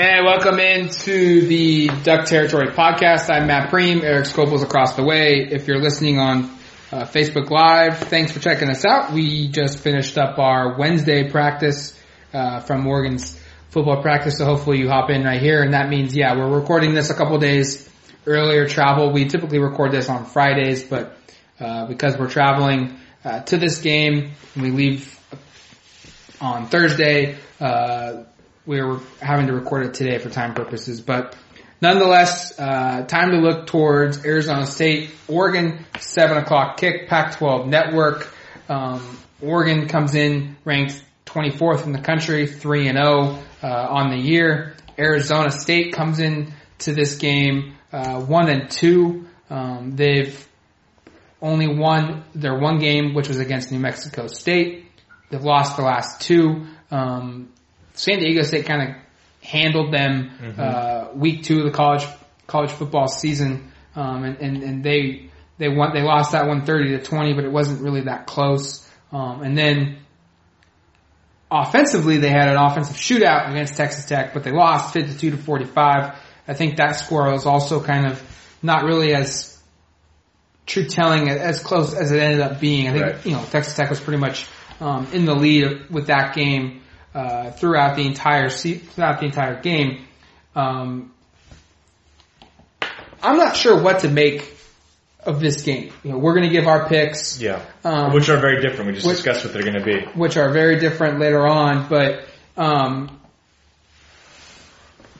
And welcome into the Duck Territory podcast. I'm Matt Prehm. Erik Skopil's across the way. If you're listening on uh, Facebook Live, thanks for checking us out. We just finished up our Wednesday practice uh, from Oregon's football practice, so hopefully you hop in right here. And that means, yeah, we're recording this a couple days earlier travel. We typically record this on Fridays, but uh, because we're traveling uh, to this game, we leave on Thursday. We were having to record it today for time purposes, but nonetheless, uh, time to look towards Arizona State, Oregon, seven o'clock kick, Pac-12 network. Um, Oregon comes in ranked 24th in the country, three and zero uh, on the year. Arizona State comes in to this game uh, one and two. Um, they've only won their one game, which was against New Mexico State. They've lost the last two. Um, San Diego State kind of handled them mm-hmm. uh, week two of the college college football season, um, and, and, and they they won they lost that one thirty to twenty, but it wasn't really that close. Um, and then offensively, they had an offensive shootout against Texas Tech, but they lost fifty two to forty five. I think that score was also kind of not really as true telling as close as it ended up being. I think right. you know Texas Tech was pretty much um, in the lead with that game uh, throughout the entire throughout the entire game. Um, I'm not sure what to make of this game. You know, we're going to give our picks. Yeah. Um, which are very different. We just which, discussed what they're going to be. Which are very different later on, but um,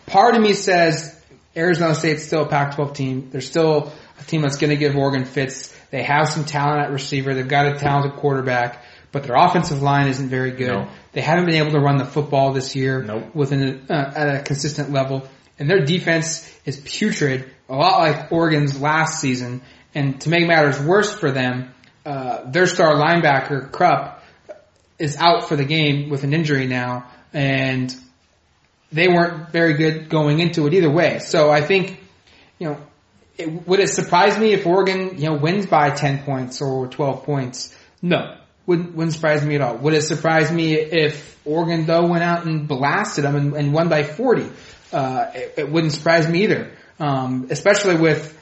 part of me says Arizona State's still a Pac-12 team. They're still a team that's going to give Oregon fits. They have some talent at receiver. They've got a talented quarterback but their offensive line isn't very good. No. They haven't been able to run the football this year nope. within a, uh, at a consistent level, and their defense is putrid, a lot like Oregon's last season. And to make matters worse for them, uh, their star linebacker Krupp is out for the game with an injury now, and they weren't very good going into it either way. So I think, you know, it, would it surprise me if Oregon, you know, wins by 10 points or 12 points? No wouldn't, wouldn't surprise me at all. Would it surprise me if Oregon though went out and blasted them and, and won by 40? Uh, it, it, wouldn't surprise me either. Um, especially with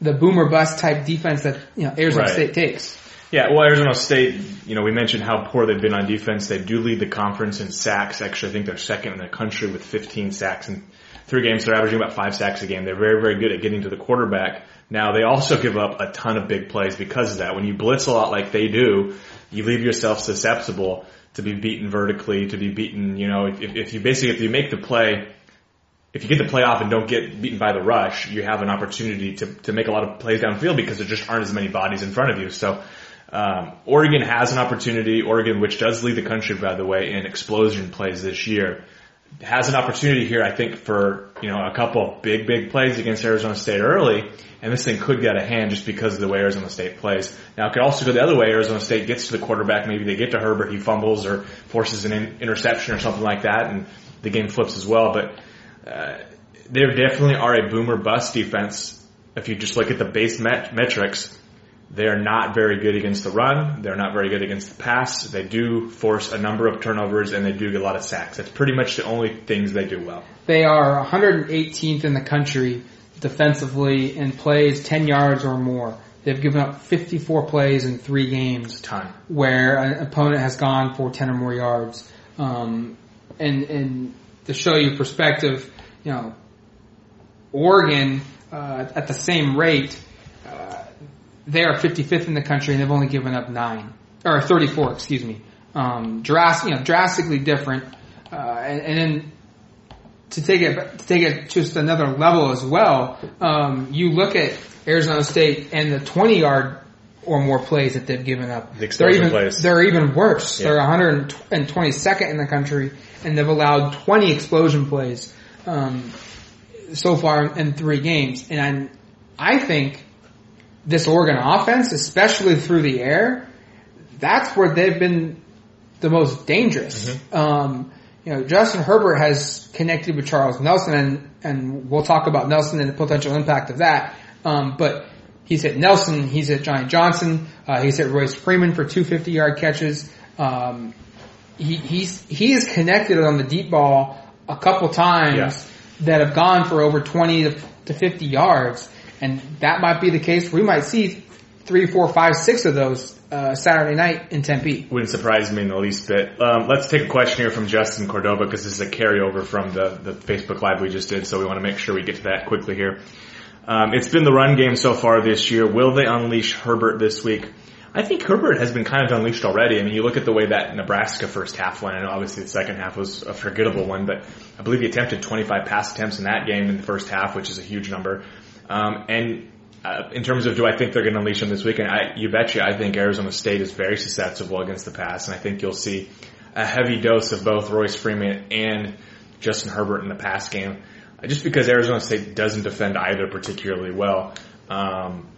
the boomer bust type defense that, you know, Arizona right. State takes. Yeah, well, Arizona State, you know, we mentioned how poor they've been on defense. They do lead the conference in sacks. Actually, I think they're second in the country with 15 sacks in three games. They're averaging about five sacks a game. They're very, very good at getting to the quarterback. Now, they also give up a ton of big plays because of that. When you blitz a lot like they do, you leave yourself susceptible to be beaten vertically, to be beaten, you know, if, if you basically, if you make the play, if you get the play off and don't get beaten by the rush, you have an opportunity to, to make a lot of plays downfield because there just aren't as many bodies in front of you. So, um, Oregon has an opportunity. Oregon, which does lead the country, by the way, in explosion plays this year, has an opportunity here, I think, for, you know, a couple of big, big plays against Arizona State early and this thing could get a hand just because of the way Arizona State plays. Now it could also go the other way. Arizona State gets to the quarterback, maybe they get to Herbert, he fumbles or forces an in- interception or something like that, and the game flips as well. But uh, they definitely are a boomer bust defense. If you just look at the base met- metrics, they are not very good against the run. They're not very good against the pass. They do force a number of turnovers and they do get a lot of sacks. That's pretty much the only things they do well. They are 118th in the country defensively in plays 10 yards or more. They've given up 54 plays in three games. Time. Where an opponent has gone for 10 or more yards. Um, and, and to show you perspective, you know, Oregon, uh, at the same rate, they are 55th in the country and they've only given up nine, or 34, excuse me. Um, drastic, you know, drastically different. Uh, and, and then to take it to take it just another level as well, um, you look at Arizona State and the 20 yard or more plays that they've given up. The they're even plays. they're even worse. Yeah. They're 122nd in the country, and they've allowed 20 explosion plays um, so far in three games. And I, I think this Oregon offense, especially through the air, that's where they've been the most dangerous. Mm-hmm. Um, you know, Justin Herbert has connected with Charles Nelson, and and we'll talk about Nelson and the potential impact of that. Um, but he's hit Nelson, he's hit Johnny Johnson, uh, he's hit Royce Freeman for two 50 yard catches. Um, he he's he is connected on the deep ball a couple times Yeah. that have gone for over 20 to, to 50 yards. And that might be the case. We might see three, four, five, six of those uh, Saturday night in Tempe. Wouldn't surprise me in the least bit. Um, let's take a question here from Justin Cordova because this is a carryover from the, the Facebook Live we just did, so we want to make sure we get to that quickly here. Um, it's been the run game so far this year. Will they unleash Herbert this week? I think Herbert has been kind of unleashed already. I mean, you look at the way that Nebraska first half went, and obviously the second half was a forgettable one, but I believe he attempted 25 pass attempts in that game in the first half, which is a huge number. Um, and uh, in terms of do I think they're going to unleash him this weekend, I, you. I think Arizona State is very susceptible against the pass, and I think you'll see a heavy dose of both Royce Freeman and Justin Herbert in the pass game, uh, just because Arizona State doesn't defend either particularly well. Um,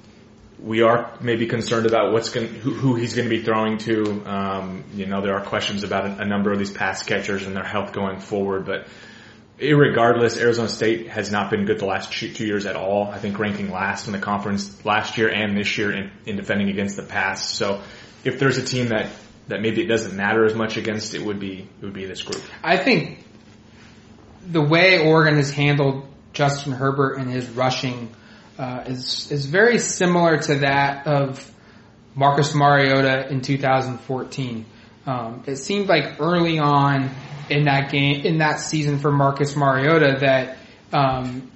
we are maybe concerned about what's going, who, who he's going to be throwing to. Um, you know, there are questions about a, a number of these pass catchers and their health going forward, but irregardless, Arizona State has not been good the last two years at all. I think ranking last in the conference last year and this year in, in defending against the pass. So if there's a team that, that maybe it doesn't matter as much against, it would be, it would be this group. I think the way Oregon has handled Justin Herbert and his rushing uh, is is very similar to that of Marcus Mariota in 2014. Um, it seemed like early on in that game, in that season for Marcus Mariota, that um,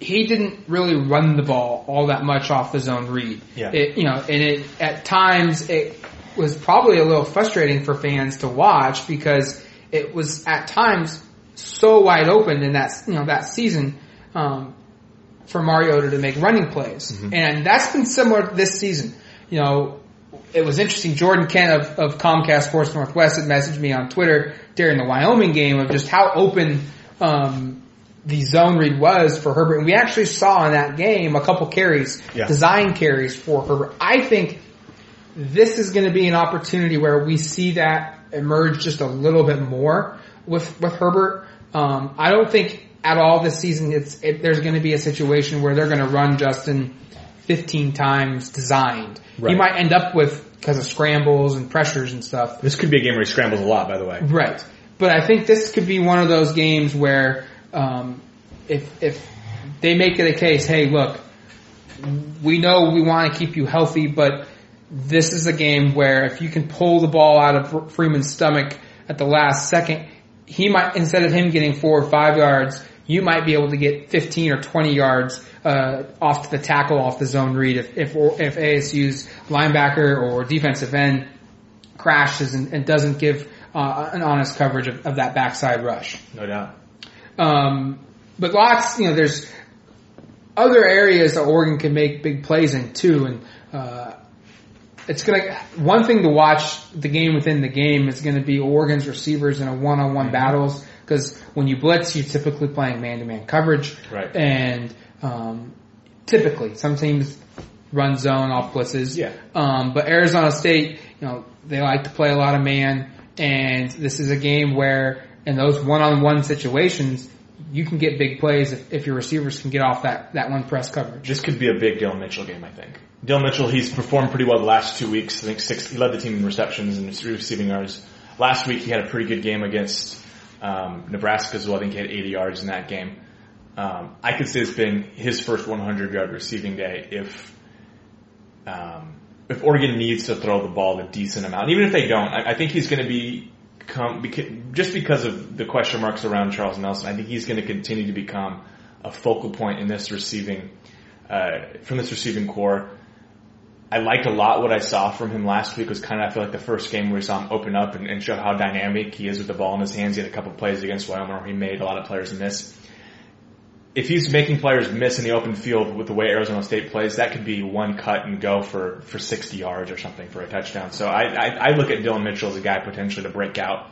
he didn't really run the ball all that much off the zone read. Yeah. It, you know, and it at times it was probably a little frustrating for fans to watch because it was at times so wide open in that you know that season um, for Mariota to make running plays, and that's been similar this season. You know, it was interesting. Jordan Kent of, of Comcast Sports Northwest had messaged me on Twitter during the Wyoming game of just how open um, the zone read was for Herbert. And we actually saw in that game a couple carries, Yeah. design carries for Herbert. I think this is going to be an opportunity where we see that emerge just a little bit more with with Herbert. Um, I don't think at all this season it's it, there's going to be a situation where they're going to run Justin 15 times designed. Right. You might end up with because of scrambles and pressures and stuff. This could be a game where he scrambles a lot, by the way. Right. But I think this could be one of those games where um, if if they make it a case, hey, look, we know we want to keep you healthy, but this is a game where if you can pull the ball out of Freeman's stomach at the last second, he might instead of him getting four or five yards, you might be able to get 15 or 20 yards uh, off to the tackle off the zone read if if, if ASU's linebacker or defensive end crashes and, and doesn't give uh, an honest coverage of, of that backside rush. No doubt. Um, but lots, you know, there's other areas that Oregon can make big plays in too, and uh, it's gonna one thing to watch the game within the game is going to be Oregon's receivers in a one-on-one battles because when you blitz, you're typically playing man-to-man coverage, Right. And um, typically, some teams run zone off blitzes, Yeah. Um, but Arizona State, you know, they like to play a lot of man, and this is a game where in those one-on-one situations, you can get big plays if, if your receivers can get off that, that one press coverage. This could be a big Dillon Mitchell game, I think. Dillon Mitchell, he's performed pretty well the last two weeks. I think six, he led the team in receptions and receiving yards. Last week he had a pretty good game against um, Nebraska as well. I think he had 80 yards in that game. Um, I could say it's been his first 100 yard receiving day if um, if Oregon needs to throw the ball a decent amount. Even if they don't, I, I think he's going to be come just because of the question marks around Charles Nelson. I think he's going to continue to become a focal point in this receiving uh, from this receiving corps. I liked a lot what I saw from him last week was kind of I feel like the first game where we saw him open up and, and show how dynamic he is with the ball in his hands. He had a couple plays against Wyoming where he made a lot of players miss. If he's making players miss in the open field with the way Arizona State plays, that could be one cut and go for, for 60 yards or something for a touchdown. So I, I, I look at Dillon Mitchell as a guy potentially to break out,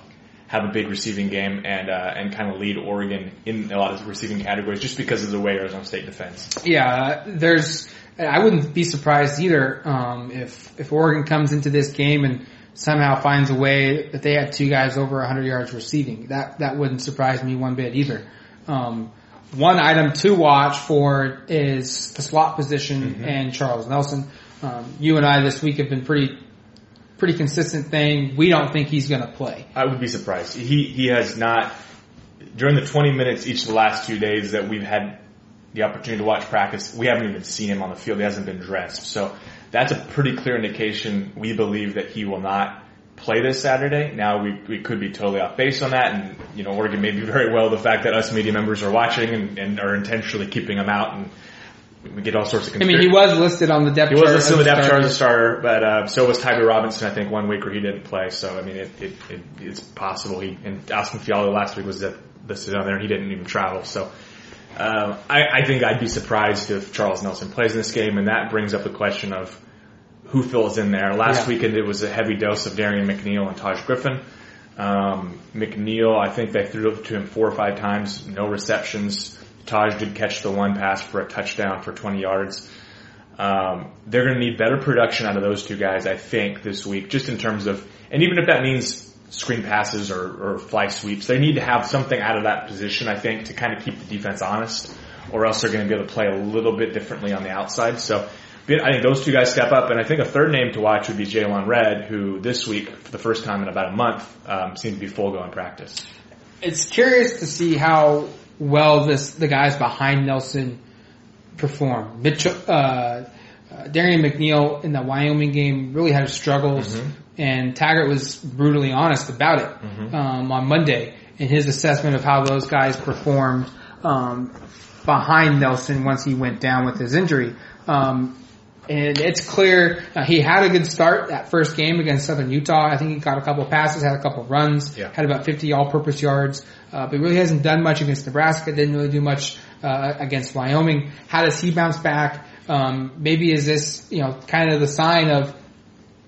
have a big receiving game, and uh, and kind of lead Oregon in a lot of receiving categories just because of the way Arizona State defends. Yeah, there's. I wouldn't be surprised either um, if if Oregon comes into this game and somehow finds a way that they have two guys over 100 yards receiving. That that wouldn't surprise me one bit either. Um, one item to watch for is the slot position and Charles Nelson. Um, you and I this week have been pretty pretty consistent thing. We don't think he's going to play. I would be surprised. He he has not during the 20 minutes each of the last two days that we've had the opportunity to watch practice, we haven't even seen him on the field. He hasn't been dressed. So that's a pretty clear indication we believe that he will not play this Saturday. Now we, we could be totally off base on that and, you know, Oregon may be very well the fact that us media members are watching and, and are intentionally keeping him out and we get all sorts of I mean, he was listed on the depth he was listed on the depth chart as a starter. but uh, so was Tyrell Robinson. I think one week where he didn't play. So I mean, it, it, it it's possible he and Austin Fiala last week was that- listed on there. and He didn't even travel. So um, I, I think I'd be surprised if Charles Nelson plays in this game, and that brings up the question of who fills in there. Last Yeah. weekend it was a heavy dose of Darrian McNeal and Taj Griffin. Um, McNeal, I think they threw it to him four or five times, no receptions. Taj did catch the one pass for a touchdown for 20 yards. Um, they're going to need better production out of those two guys, I think, this week, just in terms of, and even if that means screen passes or, or fly sweeps, they need to have something out of that position, I think, to kind of keep the defense honest, or else they're going to be able to play a little bit differently on the outside. So, I think those two guys step up, and I think a third name to watch would be Jaylon Redd, who this week, for the first time in about a month, um, seemed to be full go in practice. It's curious to see how well this the guys behind Nelson perform. Mitchell, uh, uh, Darrian McNeal in the Wyoming game really had struggles, and Taggart was brutally honest about it um, on Monday in his assessment of how those guys performed um, behind Nelson once he went down with his injury. Um, and it's clear uh, he had a good start that first game against Southern Utah. I think he got a couple passes, had a couple runs, Yeah. had about 50 all-purpose yards, uh, but really hasn't done much against Nebraska. Didn't really do much uh, against Wyoming. How does he bounce back? Um, maybe is this you know kind of the sign of,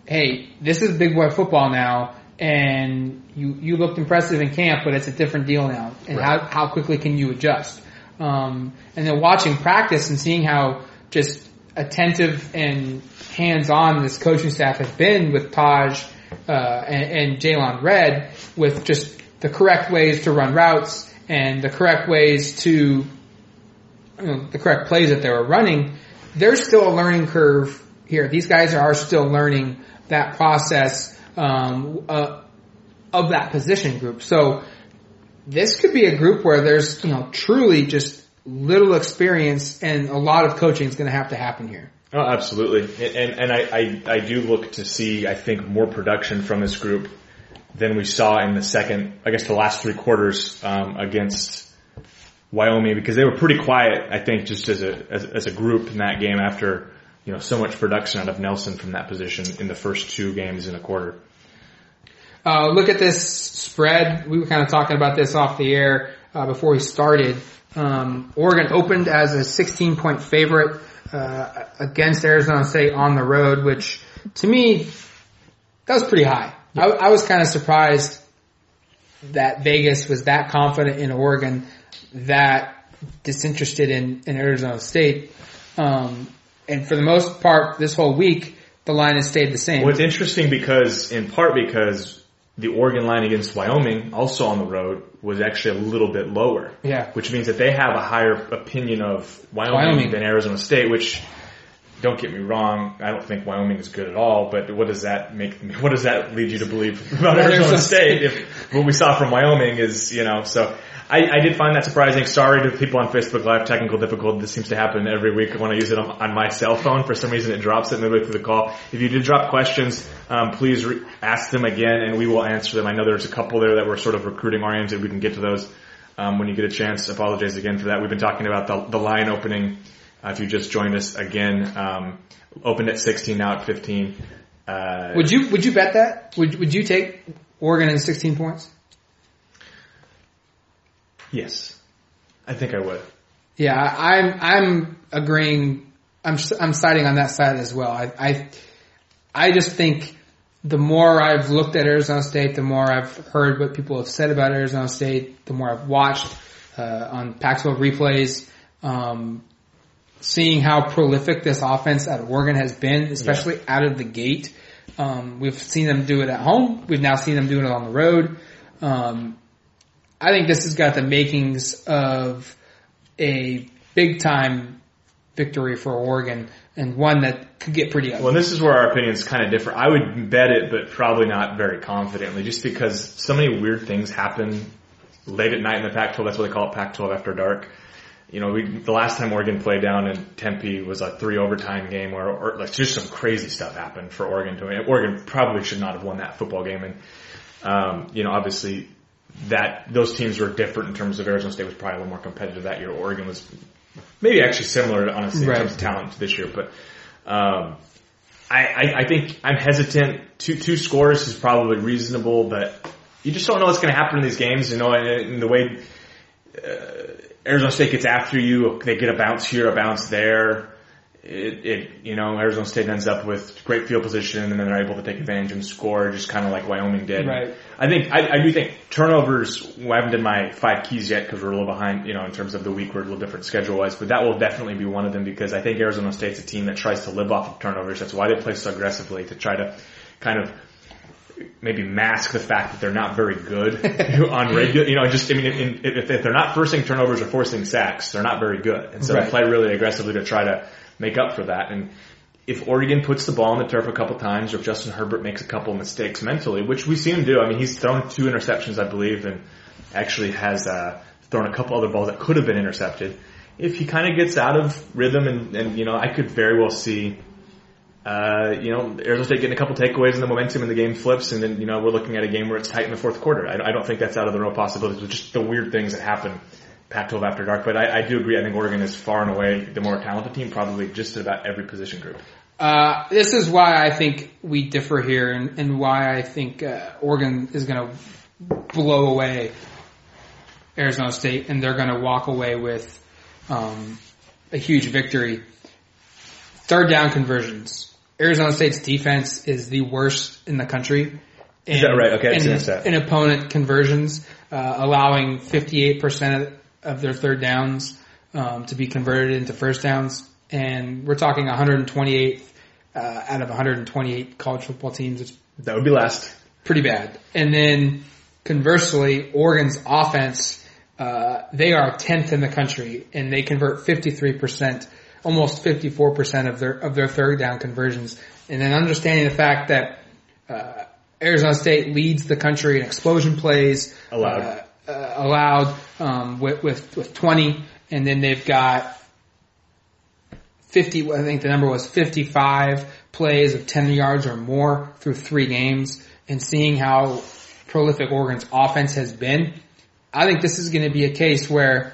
hey, this is big boy football now, and you you looked impressive in camp, but it's a different deal now. And Right. how how quickly can you adjust? Um, and then watching practice and seeing how just attentive and hands-on this coaching staff has been with Taj uh, and, and Jaylon Redd with just the correct ways to run routes and the correct ways to you know, the correct plays that they were running. There's still a learning curve here. These guys are still learning that process um, uh, of that position group. So this could be a group where there's you know truly just little experience and a lot of coaching is going to have to happen here. Oh, absolutely. And, and I, I, I do look to see, I think, more production from this group than we saw in the second, I guess the last three quarters, um, against Wyoming because they were pretty quiet, I think, just as a, as, as a group in that game after, you know, so much production out of Nelson from that position in the first two games in a quarter. Uh, look at this spread. We were kind of talking about this off the air uh, before we started. Um, Oregon opened as a 16 point favorite uh, against Arizona State on the road, which to me that was pretty high. I, I was kind of surprised that Vegas was that confident in Oregon, that disinterested in, in Arizona State. Um, and for the most part, this whole week, the line has stayed the same. Well, it's interesting because, in part because the Oregon line against Wyoming, also on the road, was actually a little bit lower. Yeah. Which means that they have a higher opinion of Wyoming, Wyoming. than Arizona State, which, don't get me wrong, I don't think Wyoming is good at all, but what does that make, what does that lead you to believe about Arizona Arizona State if what we saw from Wyoming is, you know, so I, I did find that surprising. Sorry to people on Facebook Live, technical difficulty. This seems to happen every week when I use it on, on my cell phone. For some reason it drops it midway through the call. If you did drop questions, um, please re- ask them again and we will answer them. I know there's a couple there that were sort of recruiting oriented. We can get to those um, when you get a chance. Apologize again for that. We've been talking about the, the line opening. Uh, if you just joined us again, um, opened at 16, now at 15. Uh, Would you would you bet that? Would would you take Oregon in 16 points? Yes, I think I would. Yeah, I'm I'm agreeing. I'm I'm siding on that side as well. I I I just think the more I've looked at Arizona State, the more I've heard what people have said about Arizona State, the more I've watched uh, on Pac-12 replays, um, seeing how prolific this offense at Oregon has been, especially out of the gate. Um, we've seen them do it at home. We've now seen them doing it on the road. Um, I think this has got the makings of a big time victory for Oregon and one that could get pretty ugly. Well, this is where our opinions kind of differ. I would bet it, but probably not very confidently, just because so many weird things happen late at night in the Pac-12. That's what they call it, Pac-12 after dark. You know, we, the last time Oregon played down in Tempe was a three overtime game where, or like just some crazy stuff happened for Oregon to. Oregon probably should not have won that football game. And, um, you know, obviously that, those teams were different in terms of Arizona State was probably a little more competitive that year. Oregon was maybe actually similar, honestly, Right. in terms of talent this year, but, um, I, I, I think I'm hesitant. Two two scores is probably reasonable, but you just don't know what's going to happen in these games. You know, and, and the way uh, Arizona State gets after you, they get a bounce here, a bounce there. It, it, you know, Arizona State ends up with great field position, and then they're able to take advantage and score, just kind of like Wyoming did. Right. I think I, I do think turnovers. Well, I haven't done my five keys yet because we're a little behind. You know, in terms of the week, we're a little different schedule wise, but that will definitely be one of them because I think Arizona State's a team that tries to live off of turnovers. That's why they play so aggressively to try to kind of maybe mask the fact that they're not very good on regular. You know, just I mean, in, if, if they're not forcing turnovers or forcing sacks, they're not very good, and so Right. they play really aggressively to try to make up for that. And if Oregon puts the ball on the turf a couple times, or if Justin Herbert makes a couple mistakes mentally, which we've seen him do. I mean, he's thrown two interceptions, I believe, and actually has uh, thrown a couple other balls that could have been intercepted. If he kind of gets out of rhythm, and, and you know, I could very well see. Uh, you know, Arizona State getting a couple takeaways and the momentum and the game flips and then, you know, we're looking at a game where it's tight in the fourth quarter. I, I don't think that's out of the real possibilities, just the weird things that happen Pac-12 after dark. But I, I do agree. I think Oregon is far and away the more talented team, probably just about every position group. Uh, this is why I think we differ here, and, and why I think uh, Oregon is going to blow away Arizona State, and they're going to walk away with um, a huge victory. Third down conversions. Arizona State's defense is the worst in the country. Is that right? Okay, in, in opponent conversions, uh, allowing 58% of, their third downs um, to be converted into first downs, and we're talking 128 uh, out of 128 college football teams. It's That would be last. pretty bad. And then conversely, Oregon's offense, uh, they are 10th in the country and they convert 53%, almost 54% of their, of their third down conversions. And then understanding the fact that, uh, Arizona State leads the country in explosion plays. Allowed. Uh, uh, allowed, um, with, with, with 20. And then they've got 50, I think the number was 55 plays of 10 yards or more through three games and seeing how prolific Oregon's offense has been, I think this is going to be a case where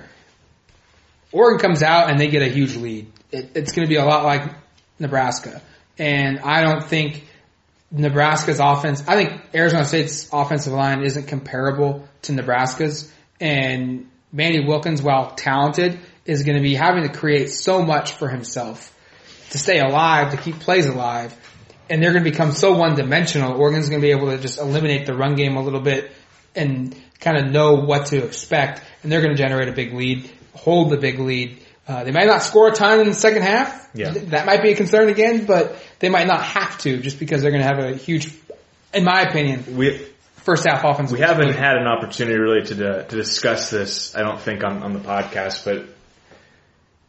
Oregon comes out and they get a huge lead. It, it's going to be a lot like Nebraska. And I don't think Nebraska's offense, I think Arizona State's offensive line isn't comparable to Nebraska's. And Manny Wilkins, while talented, is going to be having to create so much for himself to stay alive, to keep plays alive. And they're going to become so one dimensional. Oregon's going to be able to just eliminate the run game a little bit and kind of know what to expect. And they're going to generate a big lead, hold the big lead. Uh, they might not score a ton in the second half. Yeah. That might be a concern again, but they might not have to just because they're going to have a huge, in my opinion, We, first half offense. we haven't had an opportunity really to, to discuss this, I don't think on, on the podcast, but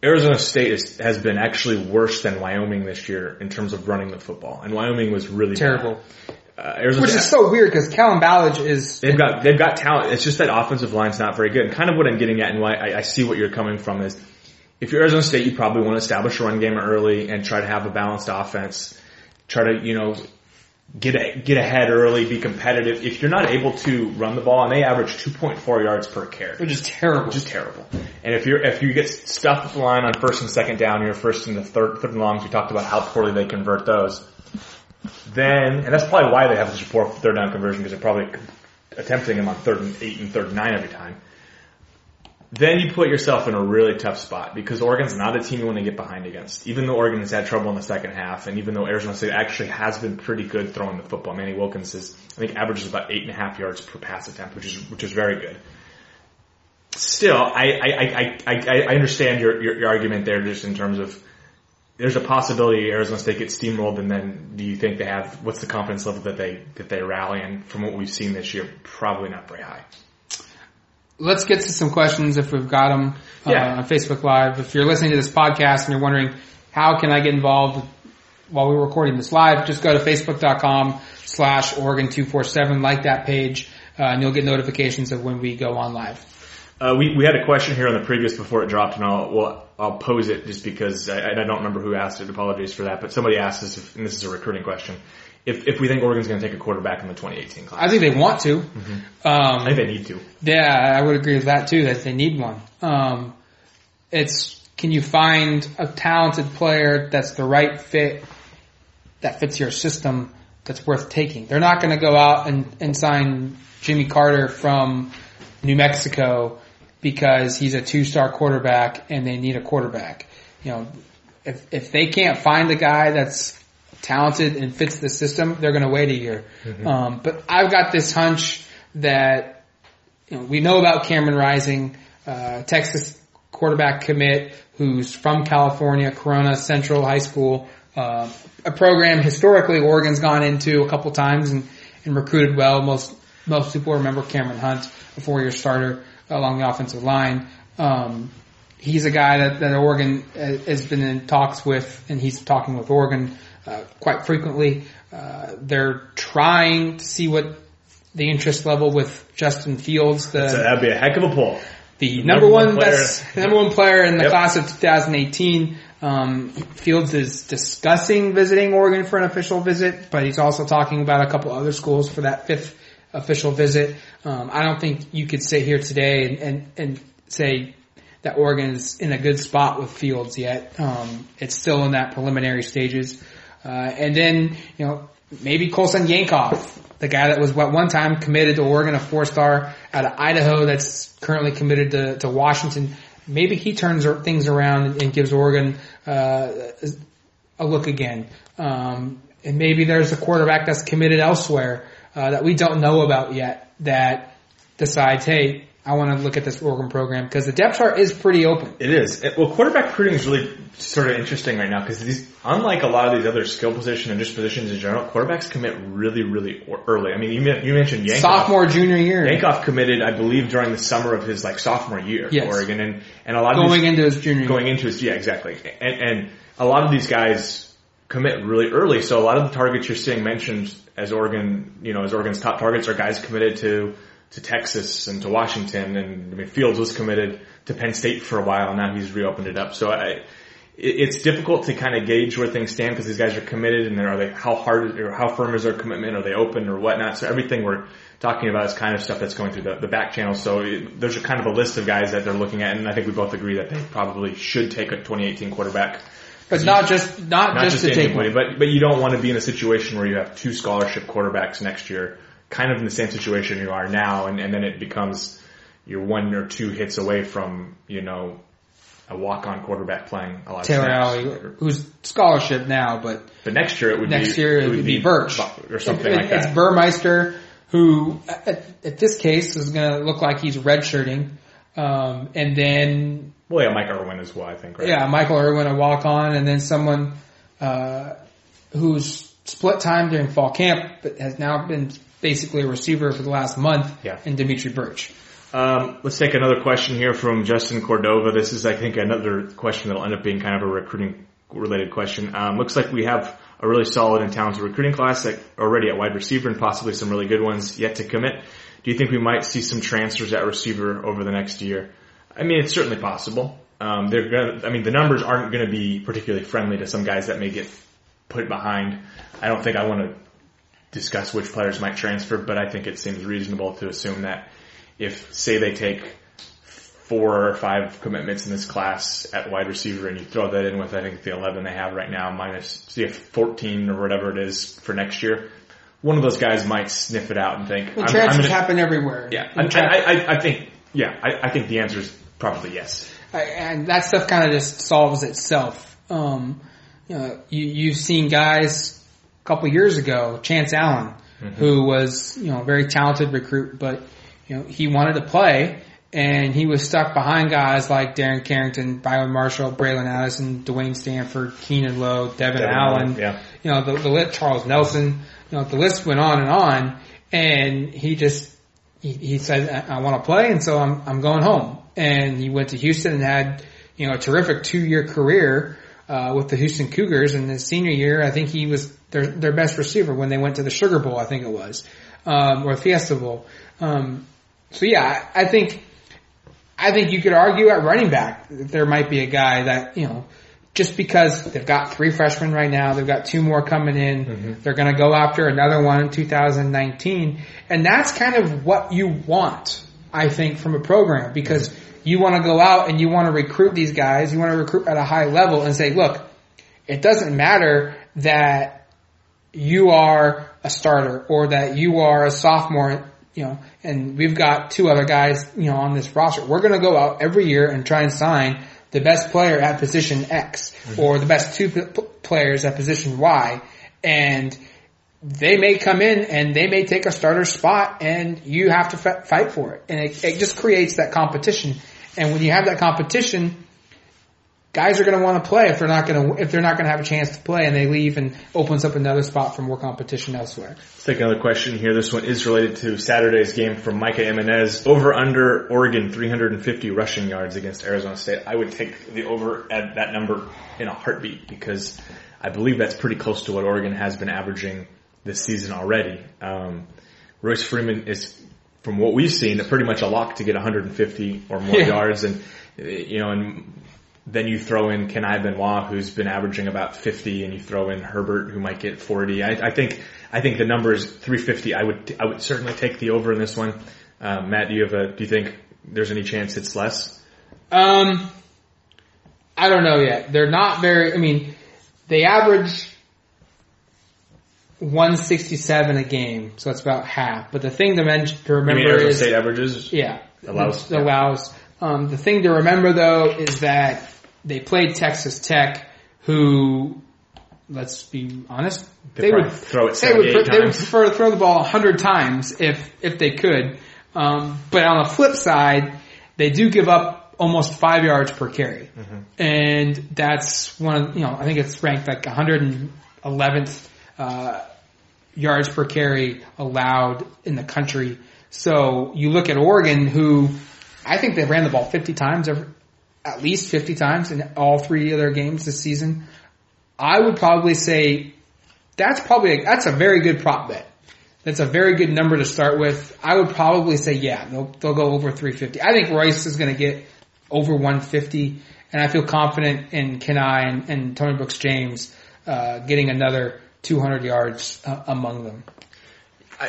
Arizona State is, has been actually worse than Wyoming this year in terms of running the football. And Wyoming was really terrible. Uh, Arizona Which is so weird because Kalen Ballage is They've got they've got talent. It's just that offensive line's not very good. And kind of what I'm getting at, and why I, I see what you're coming from is, if you're Arizona State, you probably want to establish a run game early and try to have a balanced offense. Try to you know get a, get ahead early, be competitive. If you're not able to run the ball, and they average 2.4 yards per carry, which is terrible. just terrible. And if you're if you get stuffed at the line on first and second down, you're first and the third third and longs. We talked about how poorly they convert those. Then, and that's probably why they have such a poor third down conversion because they're probably attempting them on third and eight and third and nine every time. Then you put yourself in a really tough spot because Oregon's not a team you want to get behind against. Even though Oregon has had trouble in the second half, and even though Arizona State actually has been pretty good throwing the football, Manny Wilkins is I think averages about eight and a half yards per pass attempt, which is which is very good still, I, I, I, I, I understand your, your, your argument there just in terms of there's a possibility Arizona State gets steamrolled and then do you think they have, what's the confidence level that they, that they rally? And from what we've seen this year, probably not very high. Let's get to some questions if we've got them uh, Yeah. on Facebook Live. If you're listening to this podcast and you're wondering how can I get involved while we're recording this live, just go to facebook.com slash Oregon247, like that page. uh, and you'll get notifications of when we go on live. Uh, we, we had a question here on the previous before it dropped, and I'll well, I'll pose it just because I, I don't remember who asked it. Apologies for that, but somebody asked us, if, and this is a recruiting question, if if we think Oregon's going to take a quarterback in the 2018 class. I think they want to. Mm-hmm. Um, I think they need to. Yeah, I would agree with that too. That they need one. Um, it's can you find a talented player that's the right fit that fits your system that's worth taking? They're not going to go out and, and sign Jimmy Carter from New Mexico because he's a two-star quarterback and they need a quarterback. You know, if if they can't find a guy that's talented and fits the system, they're going to wait a year. Mm-hmm. Um, but I've got this hunch that you know we know about Cameron Rising, uh, Texas quarterback commit who's from California, Corona Central High School, uh, a program historically Oregon's gone into a couple times and, and recruited well. Most most people remember Cameron Hunt, a four-year starter along the offensive line. Um, he's a guy that, that Oregon has been in talks with, and he's talking with Oregon uh, quite frequently. Uh, they're trying to see what the interest level with Justin Fields. The, so that'd be a heck of a pull. The number, number one, one best, number one player in the yep. class of 2018. Um, Fields is discussing visiting Oregon for an official visit, but he's also talking about a couple other schools for that fifth official visit. Um, I don't think you could sit here today and, and, and say that Oregon is in a good spot with Fields yet. Um, it's still in that preliminary stages. Uh, and then, you know, maybe Colson Yankoff, the guy that was at one time committed to Oregon, a four star out of Idaho that's currently committed to, to Washington. Maybe he turns things around and gives Oregon uh, a look again. Um, and maybe there's a quarterback that's committed elsewhere uh, that we don't know about yet that decides, hey, I want to look at this Oregon program because the depth chart is pretty open. It is. It, well, quarterback recruiting is really sort of interesting right now because these, unlike a lot of these other skill position and just positions in general, quarterbacks commit really, really early. I mean, you, you mentioned Yankoff. Sophomore, junior year. Yankoff committed, I believe, during the summer of his like sophomore year yes. Oregon, and and a lot of going these, into his junior going year. into his yeah exactly, and and a lot of these guys commit really early. So a lot of the targets you're seeing mentioned as Oregon, you know, as Oregon's top targets are guys committed to to Texas and to Washington, and I mean Fields was committed to Penn State for a while, and now he's reopened it up. So I, it's difficult to kind of gauge where things stand because these guys are committed, and are they how hard or how firm is their commitment? Are they open or whatnot? So everything we're talking about is kind of stuff that's going through the, the back channel. So it, there's a kind of a list of guys that they're looking at, and I think we both agree that they probably should take a 2018 quarterback. But not just not, not just, just to anybody, take one. but but you don't want to be in a situation where you have two scholarship quarterbacks next year kind of in the same situation you are now, and, and then it becomes you're one or two hits away from you know a walk-on quarterback playing a lot Taylor of Alie, who's scholarship now, but but next year it would next be, year it, would, be, be Burch or something it, like that. It's Burmeister who, at, at this case, is going to look like he's redshirting, um, and then well, yeah, Mike Irwin as well, I think. Right? Yeah, Michael Irwin a walk-on, and then someone uh, who's split time during fall camp, but has now been basically a receiver for the last month yeah. in Dimitri Burch. Um, let's take another question here from Justin Cordova. This is, I think, another question that'll end up being kind of a recruiting related question. Um, looks like we have a really solid and talented recruiting class already at wide receiver and possibly some really good ones yet to commit. Do you think we might see some transfers at receiver over the next year? I mean, it's certainly possible. Um, they're gonna, I mean, the numbers aren't going to be particularly friendly to some guys that may get put behind. I don't think I want to discuss which players might transfer, but I think it seems reasonable to assume that if, say, they take four or five commitments in this class at wide receiver and you throw that in with, I think, the 11 they have right now minus, see if 14 or whatever it is for next year, one of those guys might sniff it out and think. Well, transfers happen everywhere. Yeah. I, I, I, think, yeah, I, I think the answer is probably yes. and that stuff kind of just solves itself. Um, you know, you, you've seen guys a couple years ago, Chance Allen, mm-hmm. who was, you know, a very talented recruit, but, you know, he wanted to play and he was stuck behind guys like Darren Carrington, Byron Marshall, Bralon Addison, Dwayne Stanford, Keenan Lowe, Devin, Devin Allen, yeah. you know, the, the list, Charles Nelson, you know, the list went on and on and he just, he, he said, I, I want to play and so I'm, I'm going home. And he went to Houston and had, you know, a terrific two year career, uh, with the Houston Cougars. In his senior year, I think he was their their best receiver when they went to the Sugar Bowl. I think it was. um, or Fiesta Bowl. Um, so yeah, I, think I think you could argue at running back that there might be a guy that you know just because they've got three freshmen right now, they've got two more coming in, Mm-hmm. they're going to go after another one in 2019, and that's kind of what you want, I think, from a program because you want to go out and you want to recruit these guys, you want to recruit at a high level and say, look, it doesn't matter that you are a starter or that you are a sophomore, you know, and we've got two other guys, you know, on this roster. We're going to go out every year and try and sign the best player at position X mm-hmm. or the best two p- players at position Y and they may come in and they may take a starter spot and you have to f- fight for it. And it, it just creates that competition. And when you have that competition, guys are going to want to play if they're not going to if they're not going to have a chance to play and they leave and opens up another spot for more competition elsewhere. Let's take another question here. This one is related to Saturday's game from Micah Jimenez. Over under Oregon 350 rushing yards against Arizona State. I would take the over at that number in a heartbeat because I believe that's pretty close to what Oregon has been averaging this season already. Um, Royce Freeman is, from what we've seen, pretty much a lock to get 150 or more Yeah. yards, and you know, and then you throw in Kani Benoit, who's been averaging about 50, and you throw in Herbert, who might get 40. I, I think I think the number is 350. I would I would certainly take the over in this one. Uh, Matt, do you have a do you think there's any chance it's less? Um, I don't know yet. They're not very. I mean, they average 167 a game, so that's about half. But the thing to mention to mean, remember Arizona is State averages. Yeah. Allows- The- allows. Um, the thing to remember though is that they played Texas Tech, who, let's be honest, They they would throw it they would, 78 they would prefer to throw the ball a hundred times if if they could. Um, but on the flip side, they do give up almost five yards per carry, Mm-hmm. and that's one of you know I think it's ranked like 111th uh, yards per carry allowed in the country. So you look at Oregon, who I think they ran the ball 50 times, at least 50 times in all three of their games this season. I would probably say that's probably a, that's a very good prop bet. That's a very good number to start with. I would probably say yeah, they'll they'll go over 350. I think Royce is going to get over 150, and I feel confident in Kani and, and Tony Brooks James uh, getting another 200 yards uh, among them.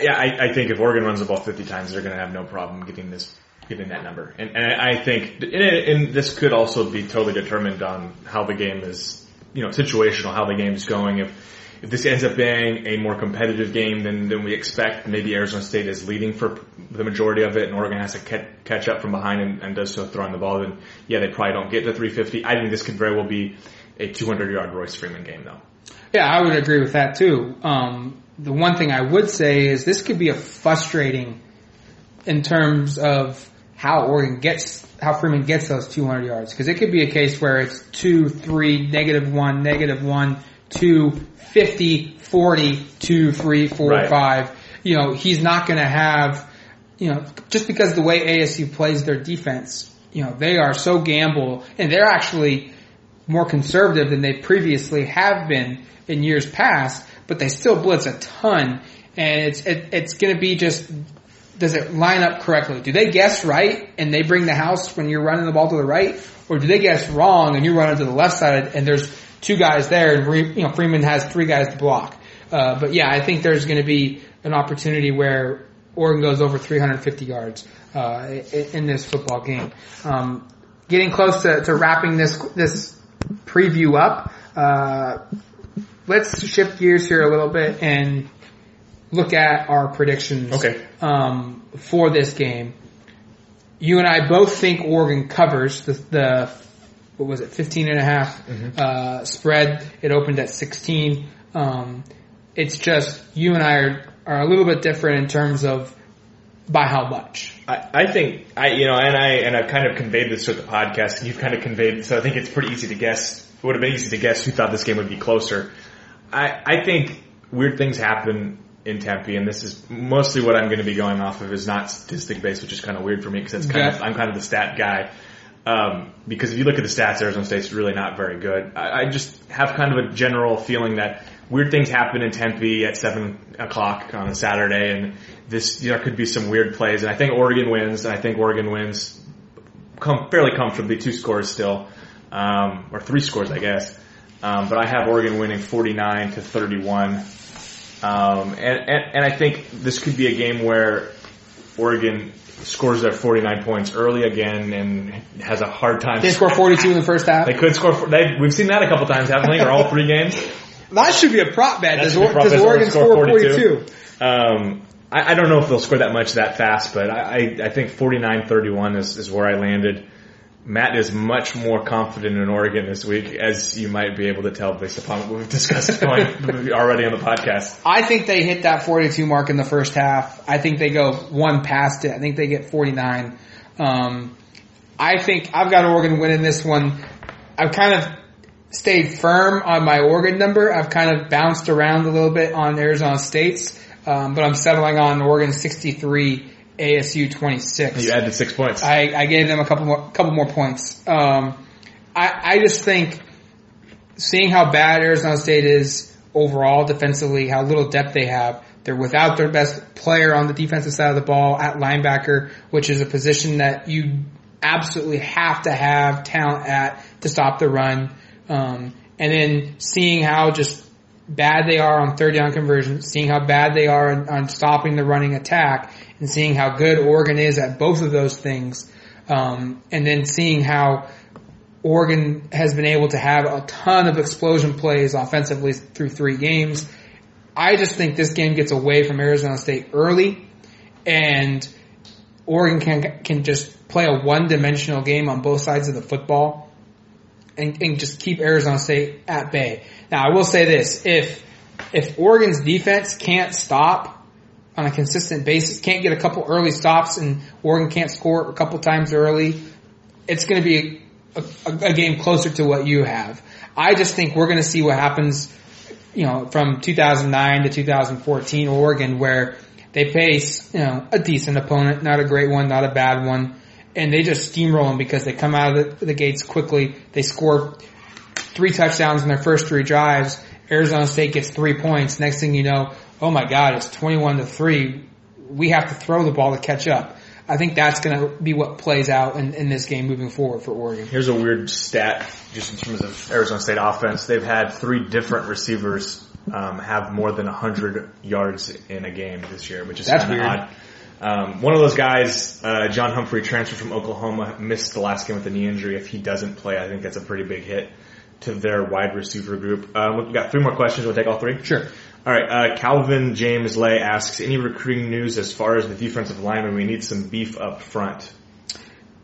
Yeah, I, I think if Oregon runs the ball 50 times, they're going to have no problem getting this, getting that number. And, and I think, and, this could also be totally determined on how the game is, you know, situational, how the game is going. If, if this ends up being a more competitive game than, than we expect, maybe Arizona State is leading for the majority of it and Oregon has to catch, catch up from behind and, and does so throwing the ball, then yeah, they probably don't get to 350. I think this could very well be a 200 yard Royce Freeman game though. Yeah, I would agree with that too. Um, the one thing I would say is this could be a frustrating in terms of how Oregon gets, how Freeman gets those 200 yards. Because it could be a case where it's two, three, negative one, negative one, two, 50, 40, two, three, four, Right. five. You know, he's not going to have, you know, just because the way ASU plays their defense, you know, they are so gamble and they're actually more conservative than they previously have been in years past, but they still blitz a ton. And it's, it, it's going to be just, does it line up correctly? Do they guess right and they bring the house when you're running the ball to the right? Or do they guess wrong and you're running to the left side and there's two guys there and you know, Freeman has three guys to block? Uh, but yeah, I think there's going to be an opportunity where Oregon goes over 350 yards, uh, in this football game. Um, getting close to, to wrapping this, this preview up, uh, let's shift gears here a little bit and look at our predictions Okay. Um, for this game. You and I both think Oregon covers the, the what was it, 15 and a half, uh, spread. It opened at 16. Um, it's just you and I are, are a little bit different in terms of by how much. I, I think I you know and I and I've kind of conveyed this with the podcast and you've kind of conveyed so I think it's pretty easy to guess it would have been easy to guess who thought this game would be closer. I I think weird things happen in Tempe and this is mostly what I'm going to be going off of is not statistic based which is kind of weird for me because that's kind Okay. of I'm kind of the stat guy. Um, because if you look at the stats, Arizona State's really not very good. I, I just have kind of a general feeling that weird things happen in Tempe at seven o'clock on a Saturday, and this there could be some weird plays. And I think Oregon wins, and I think Oregon wins com- fairly comfortably, two scores still, um, or three scores, I guess. Um, but I have Oregon winning 49 to 31. Um, and, and, and I think this could be a game where Oregon scores their 49 points early again and has a hard time. They score 42 in the first half. They could score. They, we've seen that a couple times, haven't we? Or all three games. That should be a prop bet. Does, should be a Or- prop does. Oregon Score score 42. 42? Um, I, I don't know if they'll score that much that fast, but I, I, I think 49-31 is, is where I landed. Matt is much more confident in Oregon this week, as you might be able to tell based upon what we've discussed going already on the podcast. I think they hit that 42 mark in the first half. I think they go one past it. I think they get 49. Um, I think I've got Oregon winning this one. I've kind of stayed firm on my Oregon number. I've kind of bounced around a little bit on Arizona State's, um, but I'm settling on Oregon 63, ASU 26. You added six points. I, I gave them a couple more, couple more points. Um, I, I just think seeing how bad Arizona State is overall defensively, how little depth they have, they're without their best player on the defensive side of the ball at linebacker, which is a position that you absolutely have to have talent at to stop the run. Um, and then seeing how just bad they are on third down conversion, seeing how bad they are on, on stopping the running attack, and seeing how good Oregon is at both of those things, um, and then seeing how Oregon has been able to have a ton of explosion plays offensively through three games. I just think this game gets away from Arizona State early, and Oregon can can just play a one dimensional game on both sides of the football, and, and just keep Arizona State at bay. Now, I will say this: if if Oregon's defense can't stop on a consistent basis, can't get a couple early stops, and Oregon can't score a couple times early, it's going to be a, a, a game closer to what you have. I just think we're going to see what happens, you know, from 2009 to 2014 Oregon, where they face, you know, a decent opponent, not a great one, not a bad one, and they just steamroll them because they come out of the, the gates quickly. They score three touchdowns in their first three drives. Arizona State gets three points. Next thing you know, oh my God, it's 21 to three. We have to throw the ball to catch up. I think that's going to be what plays out in, in this game moving forward for Oregon. Here's a weird stat, just in terms of Arizona State offense. They've had three different receivers um, have more than 100 yards in a game this year, which is That's kind of weird. odd. Um, one of those guys, uh, John Humphrey, transferred from Oklahoma, missed the last game with a knee injury. If he doesn't play, I think that's a pretty big hit to their wide receiver group. Um, we've got three more questions. We'll take all three. Sure. All right. Uh, Calvin James Lay asks, any recruiting news as far as the defensive lineman? We need some beef up front.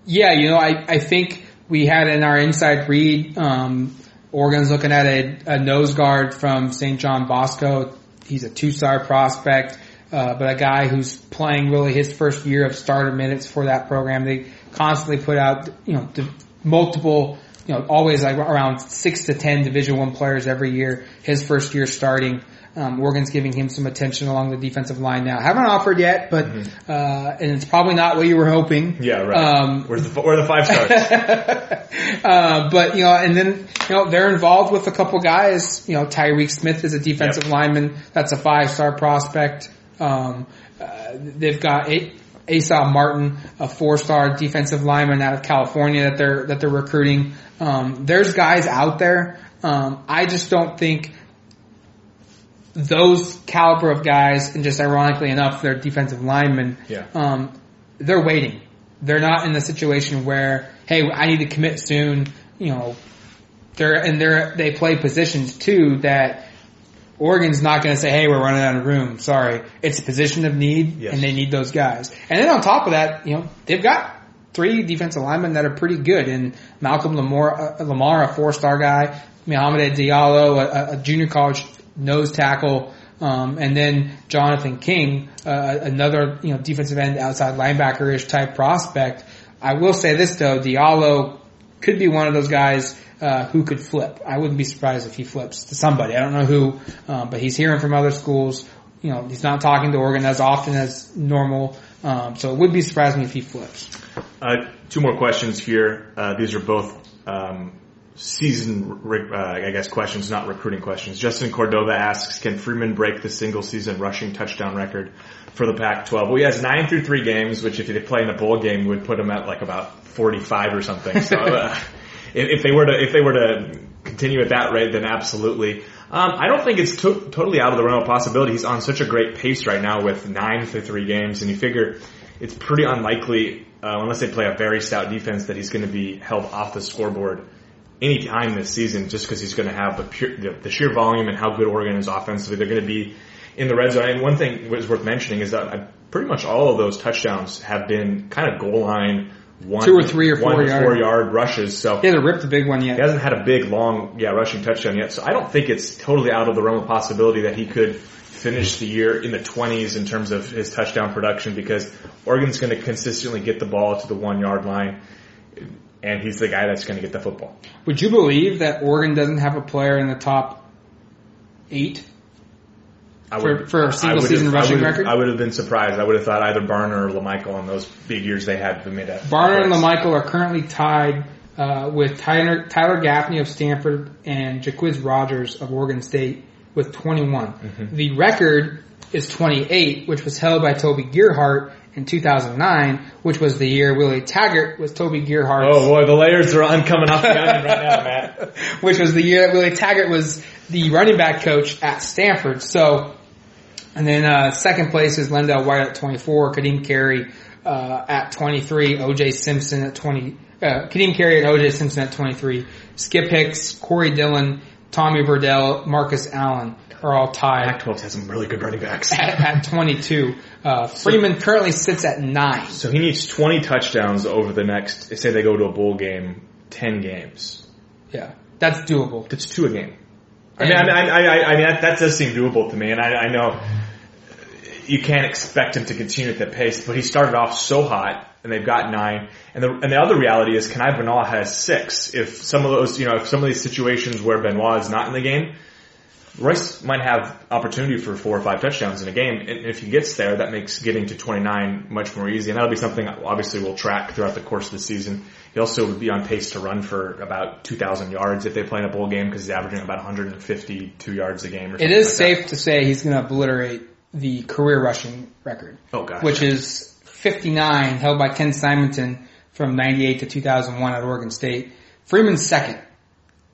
Yeah, you know, I, I think we had in our inside read, um, Oregon's looking at a, a nose guard from St. John Bosco. He's a two-star prospect, uh, but a guy who's playing really his first year of starter minutes for that program. They constantly put out, you know, multiple, you know, always like around six to ten Division One players every year. His first year starting. Um, Oregon's giving him some attention along the defensive line now. Haven't offered yet, but uh, and it's probably not what you were hoping. Yeah, right. Um, Where's the, where the five stars? uh, but you know, and then you know they're involved with a couple guys. You know, Tyreek Smith is a defensive Yep. lineman. That's a five star prospect. Um, uh, they've got a- Asa Martin, a four star defensive lineman out of California that they're that they're recruiting. Um, there's guys out there. Um, I just don't think those caliber of guys, and just ironically enough, they're defensive linemen. Yeah. Um, they're waiting. They're not in the situation where, hey, I need to commit soon. You know, they're and they're they play positions too that Oregon's not going to say, hey, we're running out of room. Sorry, it's a position of need, Yes. and they need those guys. And then on top of that, you know, they've got three defensive linemen that are pretty good, and Malcolm Lamar, uh, Lamar a four star guy, Mohamed Diallo, a, a junior college nose tackle. Um, and then Jonathan King, uh, another you know defensive end, outside linebacker-ish type prospect. I will say this though, Diallo could be one of those guys uh, who could flip. I wouldn't be surprised if he flips to somebody. I don't know who, um, but he's hearing from other schools. You know, he's not talking to Oregon as often as normal, um, so it would be surprising if he flips. Uh, two more questions here. Uh, these are both um, season, uh, I guess questions, not recruiting questions. Justin Cordova asks, can Freeman break the single season rushing touchdown record for the Pac-12? Well, he has nine through three games, which if they play in a bowl game would put him at like about 45 or something. So, uh, if, if they were to, if they were to continue at that rate, then absolutely. Um, I don't think it's to- totally out of the realm of possibility. He's on such a great pace right now with nine through three games, and you figure it's pretty unlikely, uh, unless they play a very stout defense, that he's going to be held off the scoreboard any time this season just because he's going to have the, pure, the, the, sheer volume and how good Oregon is offensively. They're going to be in the red zone. And one thing was worth mentioning is that I, pretty much all of those touchdowns have been kind of goal line one, two or three or four, yard. four yard rushes. So he hasn't ripped a big one yet. He hasn't had a big, long, yeah, rushing touchdown yet. So I don't think it's totally out of the realm of possibility that he could finish the year in the 20s in terms of his touchdown production because Oregon's going to consistently get the ball to the one yard line and he's the guy that's going to get the football. Would you believe that Oregon doesn't have a player in the top eight for, for a single season rushing I record? I would have been surprised. I would have thought either Barner or Lamichael on those big years they had made a. Barner and Lamichael are currently tied uh, with Tyler, Tyler Gaffney of Stanford and Jacquizz Rodgers of Oregon State with 21. Mm-hmm. The record is 28, which was held by Toby Gerhart in 2009, which was the year Willie Taggart was Toby Gerhart. Oh boy, the layers are on coming off the onion right now, Matt. which was the year that Willie Taggart was the running back coach at Stanford. So, and then uh, second place is LenDale White at 24, Kadeem Carey uh, at 23, OJ Simpson at 20, uh, Kadeem Carey and OJ Simpson at 23, Skip Hicks, Corey Dillon, Tommy Vardell, Marcus Allen are all tied. Pac-12 has some really good running backs. At, at 22. Uh, Freeman so, currently sits at 9. So he needs 20 touchdowns over the next, say they go to a bowl game, 10 games. Yeah. That's doable. That's two a game. I mean, I, I, I, I mean that, that, does seem doable to me, and I, I know you can't expect him to continue at that pace, but he started off so hot, and they've got nine. And the and the other reality is, Kani Benoit has six. If some of those, you know, if some of these situations where Benoit is not in the game, Royce might have opportunity for four or five touchdowns in a game. And if he gets there, that makes getting to 29 much more easy. And that'll be something obviously we'll track throughout the course of the season. He also would be on pace to run for about 2,000 yards if they play in a bowl game because he's averaging about 152 yards a game. it is like safe that. to say he's going to obliterate the career rushing record. Oh gosh. Which is 59 held by Ken Simonton from 98 to 2001 at Oregon State. Freeman's second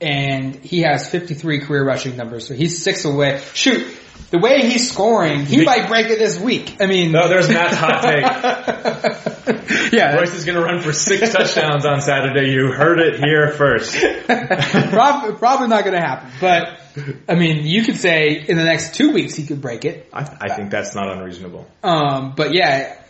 and he has 53 career rushing numbers, so he's six away. Shoot, the way he's scoring, he might break it this week. I mean, no, there's Matt's hot take. yeah, Royce is going to run for six touchdowns on Saturday. You heard it here first. probably, probably not going to happen, but I mean, you could say in the next two weeks he could break it. I, I think that's not unreasonable. Um, but yeah,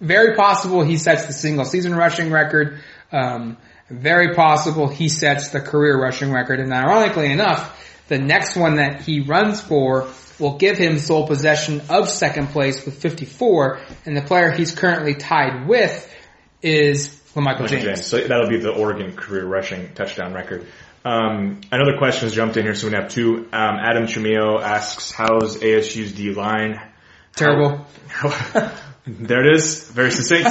very possible he sets the single season rushing record. Um, very possible he sets the career rushing record. And ironically enough, the next one that he runs for will give him sole possession of second place with 54. And the player he's currently tied with is LaMichael James. James. So that'll be the Oregon career rushing touchdown record. Um, another question has jumped in here, so we have two. Um, Adam Chimio asks, "How's ASU's D line?" Terrible. How, how, there it is. Very succinct.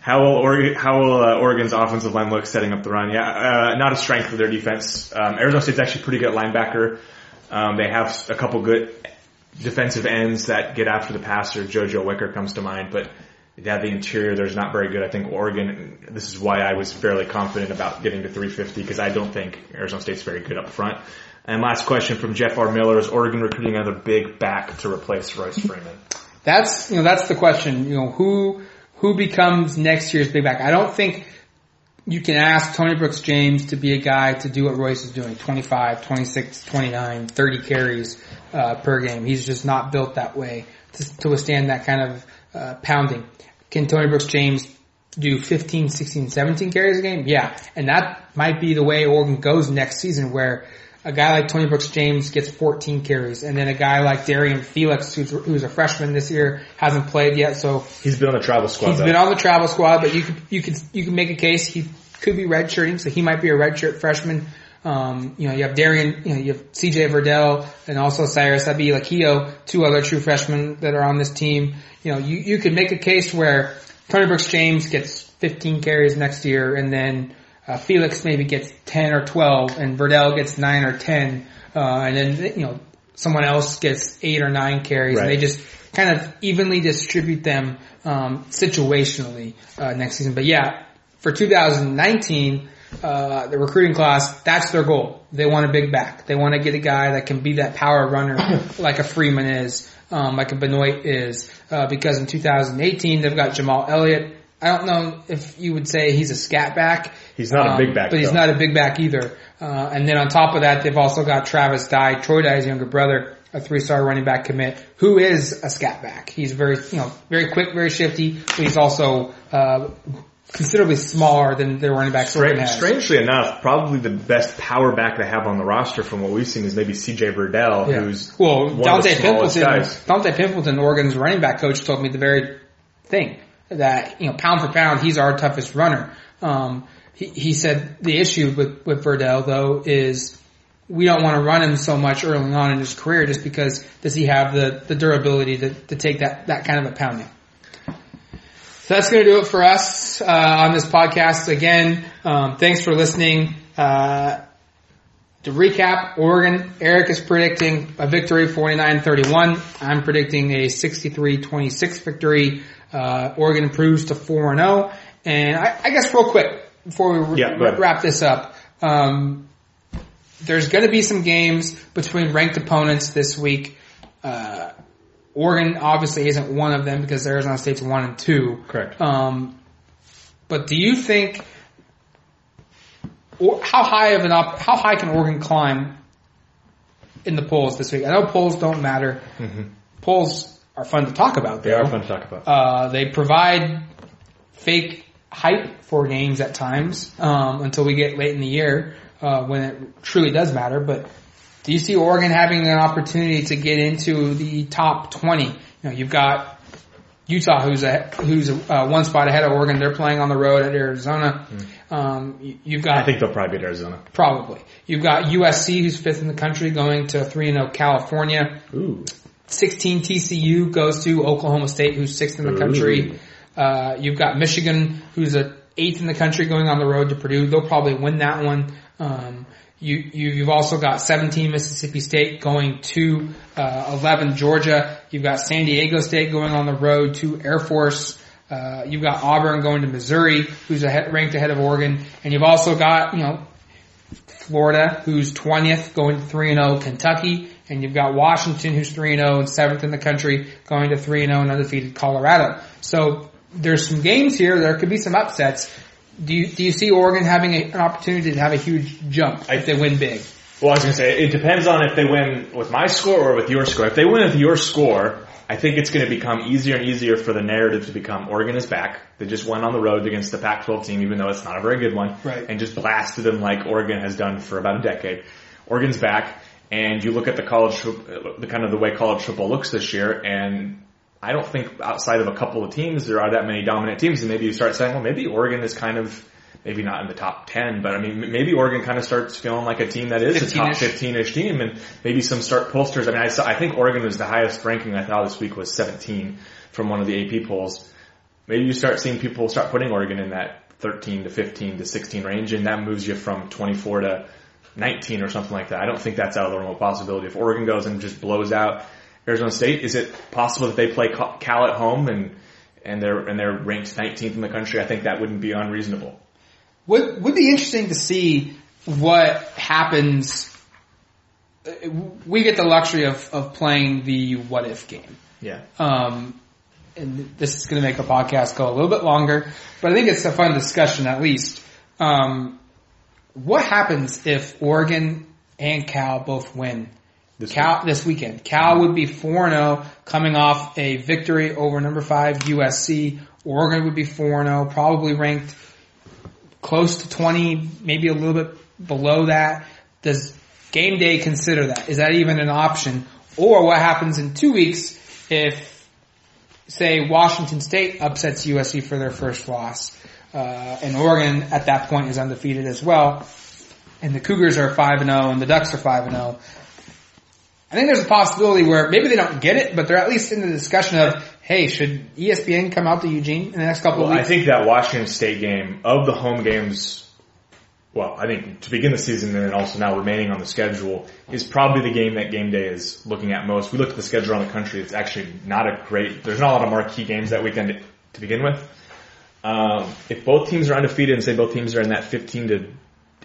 How will, Oregon, how will uh, Oregon's offensive line look setting up the run? Yeah, uh, not a strength of their defense. Um, Arizona State's actually pretty good linebacker. Um, they have a couple good defensive ends that get after the passer. JoJo Wicker comes to mind, but yeah, the interior there's not very good. I think Oregon. This is why I was fairly confident about getting to 350 because I don't think Arizona State's very good up front. And last question from Jeff R. Miller: Is Oregon recruiting another big back to replace Royce Freeman? That's you know that's the question. You know who who becomes next year's big back. I don't think you can ask Tony Brooks James to be a guy to do what Royce is doing, 25, 26, 29, 30 carries uh, per game. He's just not built that way to, to withstand that kind of uh, pounding. Can Tony Brooks James do 15, 16, 17 carries a game? Yeah. And that might be the way Oregon goes next season where a guy like Tony Brooks James gets 14 carries, and then a guy like Darrian Felix, who's, who's a freshman this year, hasn't played yet. So he's been on the travel squad. He's though. been on the travel squad, but you could you could you could make a case he could be redshirting, so he might be a redshirt freshman. Um, you know, you have Darrian, you know, you have CJ Verdell and also Cyrus Habibi-Likio, two other true freshmen that are on this team. You know, you, you could make a case where Tony Brooks James gets 15 carries next year and then uh, Felix maybe gets 10 or 12 and Verdell gets 9 or 10, uh, and then, you know, someone else gets 8 or 9 carries Right. and they just kind of evenly distribute them, um, situationally, uh, next season. But yeah, for 2019, uh, the recruiting class, that's their goal. They want a big back. They want to get a guy that can be that power runner like a Freeman is, um, like a Benoit is, uh, because in 2018 they've got Jamal Elliott. I don't know if you would say he's a scat back. He's not a um, big back, but he's though. not a big back either. Uh, and then on top of that, they've also got Travis Dye, Troy Dye's younger brother, a three-star running back commit, who is a scat back. He's very, you know, very quick, very shifty, but he's also, uh, considerably smaller than the running back Oregon Strange, has. strangely enough, probably the best power back they have on the roster from what we've seen is maybe CJ Verdell, Yeah. who's well, one of Donte the smallest Pimpleton, guys. Donte Pimpleton, Oregon's running back coach, told me the very thing that you know, pound for pound, he's our toughest runner. Um, he, he said the issue with with Verdell though is we don't want to run him so much early on in his career just because does he have the the durability to to take that that kind of a pounding. So that's going to do it for us uh, on this podcast. Again, um, thanks for listening. Uh, to recap, Oregon, Erik is predicting a victory 49-31. I'm predicting a 63-26 victory. Uh, Oregon improves to 4-0. And I, I guess real quick, before we Yeah, wrap this up, um, there's going to be some games between ranked opponents this week. Uh, Oregon obviously isn't one of them because Arizona State's one and two. Correct. Um, but do you think, or how high of an op, how high can Oregon climb in the polls this week? I know polls don't matter. Polls are fun to talk about. They are fun to talk about. Uh, they provide fake hype for games at times um, until we get late in the year uh, when it truly does matter. But do you see Oregon having an opportunity to get into the top twenty? You know, you've got Utah, who's a who's uh, one spot ahead of Oregon. They're playing on the road at Arizona. Um, you- you've got I think they'll probably beat Arizona. probably you've got USC, who's fifth in the country, going to three and zero California. Ooh. 16 TCU goes to Oklahoma State, who's sixth in the country. Uh, you've got Michigan, who's a eighth in the country, going on the road to Purdue. They'll probably win that one. Um, you, you've also got 17 Mississippi State going to uh, 11 Georgia. You've got San Diego State going on the road to Air Force. Uh, you've got Auburn going to Missouri, who's ahead, ranked ahead of Oregon, and you've also got you know Florida, who's 20th, going to 3 and 0 Kentucky, and you've got Washington, who's 3 and 0 and 7th in the country, going to 3 and 0 and undefeated Colorado. So there's some games here. There could be some upsets. Do you do you see Oregon having a, an opportunity to have a huge jump if they win big? Well, I was going to say, it depends on if they win with my score or with your score. If they win with your score, I think it's going to become easier and easier for the narrative to become Oregon is back. They just went on the road against the Pac-12 team, even though it's not a very good one, Right. and just blasted them like Oregon has done for about a decade. Oregon's back, and you look at the college, the kind of the way college football looks this year, and I don't think outside of a couple of teams there are that many dominant teams, and maybe you start saying, well, maybe Oregon is kind of maybe not in the top 10, but I mean, maybe Oregon kind of starts feeling like a team that is a top 15-ish. 15-ish team and maybe some start pollsters. I mean, I saw, I think Oregon was the highest ranking I thought this week was 17 from one of the AP polls. Maybe you start seeing people start putting Oregon in that 13 to 15 to 16 range and that moves you from 24 to 19 or something like that. I don't think that's out of the realm of possibility. If Oregon goes and just blows out Arizona State, is it possible that they play Cal at home and and they're and they're ranked 19th in the country? I think that wouldn't be unreasonable. Would would be interesting to see what happens. We get the luxury of of playing the what if game. Yeah. Um, and this is going to make the podcast go a little bit longer, but I think it's a fun discussion at least. Um, what happens if Oregon and Cal both win This Cal this weekend? Cal would be four zero, coming off a victory over number five USC. Oregon would be four zero, probably ranked close to twenty, maybe a little bit below that. Does game day consider that? Is that even an option? Or what happens in two weeks if say Washington State upsets USC for their first loss, uh, and Oregon at that point is undefeated as well, and the Cougars are five and zero, and the Ducks are five and zero. I think there's a possibility where maybe they don't get it, but they're at least in the discussion of, hey, should ESPN come out to Eugene in the next couple Well, of weeks? I think that Washington State game of the home games well, I think to begin the season and then also now remaining on the schedule is probably the game that game day is looking at most. We look at the schedule around the country. It's actually not a great, there's not a lot of marquee games that weekend to begin with. Um, if both teams are undefeated and say both teams are in that 15 to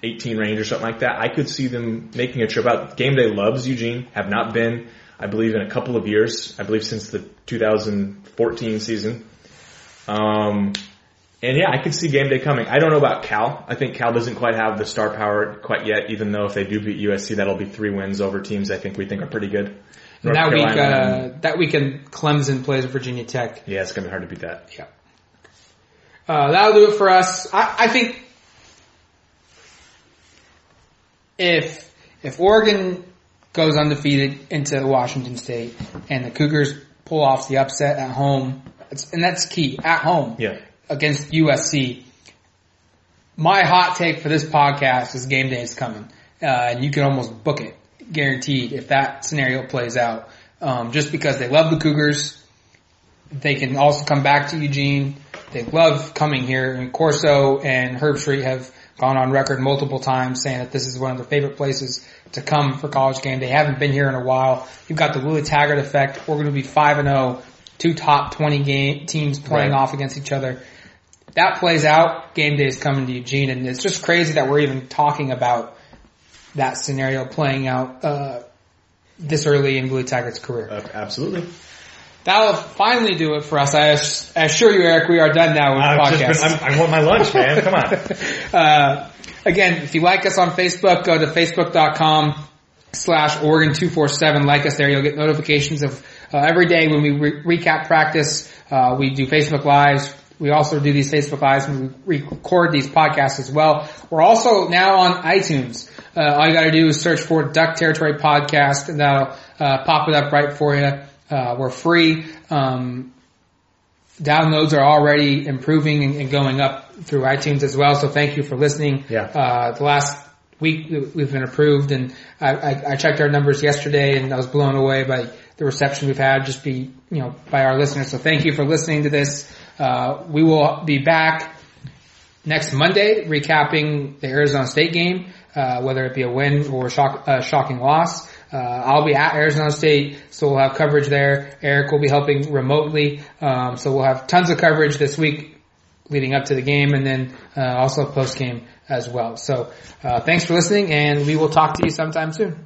18 range or something like that, I could see them making a trip out. Game day loves Eugene, have not been, I believe, in a couple of years. I believe since the 2014 season. Um, and yeah, I could see game day coming. I don't know about Cal. I think Cal doesn't quite have the star power quite yet, even though if they do beat USC, that'll be three wins over teams I think we think are pretty good. North that Carolina week, uh, that weekend, Clemson plays Virginia Tech. Yeah, it's gonna be hard to beat that. Yeah. Uh, that'll do it for us. I, I think if if Oregon goes undefeated into Washington State and the Cougars pull off the upset at home, and that's key at home. Yeah against USC. My hot take for this podcast is game day is coming, uh, and you can almost book it, guaranteed, if that scenario plays out. Um, just because they love the Cougars, they can also come back to Eugene. They love coming here. and Corso and Herbstreit have gone on record multiple times saying that this is one of their favorite places to come for college game. They haven't been here in a while. You've got the Willie Taggart effect. We're going to be five and zero, oh, two top twenty game teams playing right. off against each other that plays out, game day is coming to Eugene, and it's just crazy that we're even talking about that scenario playing out uh, this early in Willie Taggart's career. Uh, absolutely. That'll finally do it for us. I assure you, Erik, we are done now with the podcast. Been, i want my lunch, man. Come on. uh, again, if you like us on Facebook, go to facebook.com slash Oregon247. Like us there. You'll get notifications of uh, every day when we re- recap practice. Uh, we do Facebook Lives, we also do these Facebook Lives and we record these podcasts as well. We're also now on iTunes. Uh, all you gotta do is search for Duck Territory Podcast and that'll uh, pop it up right for you. Uh, we're free. Um, downloads are already improving and, and, going up through iTunes as well. So thank you for listening. Yeah. Uh, the last week we've been approved and I, I, I checked our numbers yesterday and I was blown away by the reception we've had just be, you know, by our listeners. So thank you for listening to this. Uh, we will be back next Monday recapping the Arizona State game, uh, whether it be a win or a shock, uh, shocking loss. Uh, I'll be at Arizona State, so we'll have coverage there. Erik will be helping remotely, um, so we'll have tons of coverage this week leading up to the game, and then uh, also post game as well. So uh, thanks for listening, and we will talk to you sometime soon.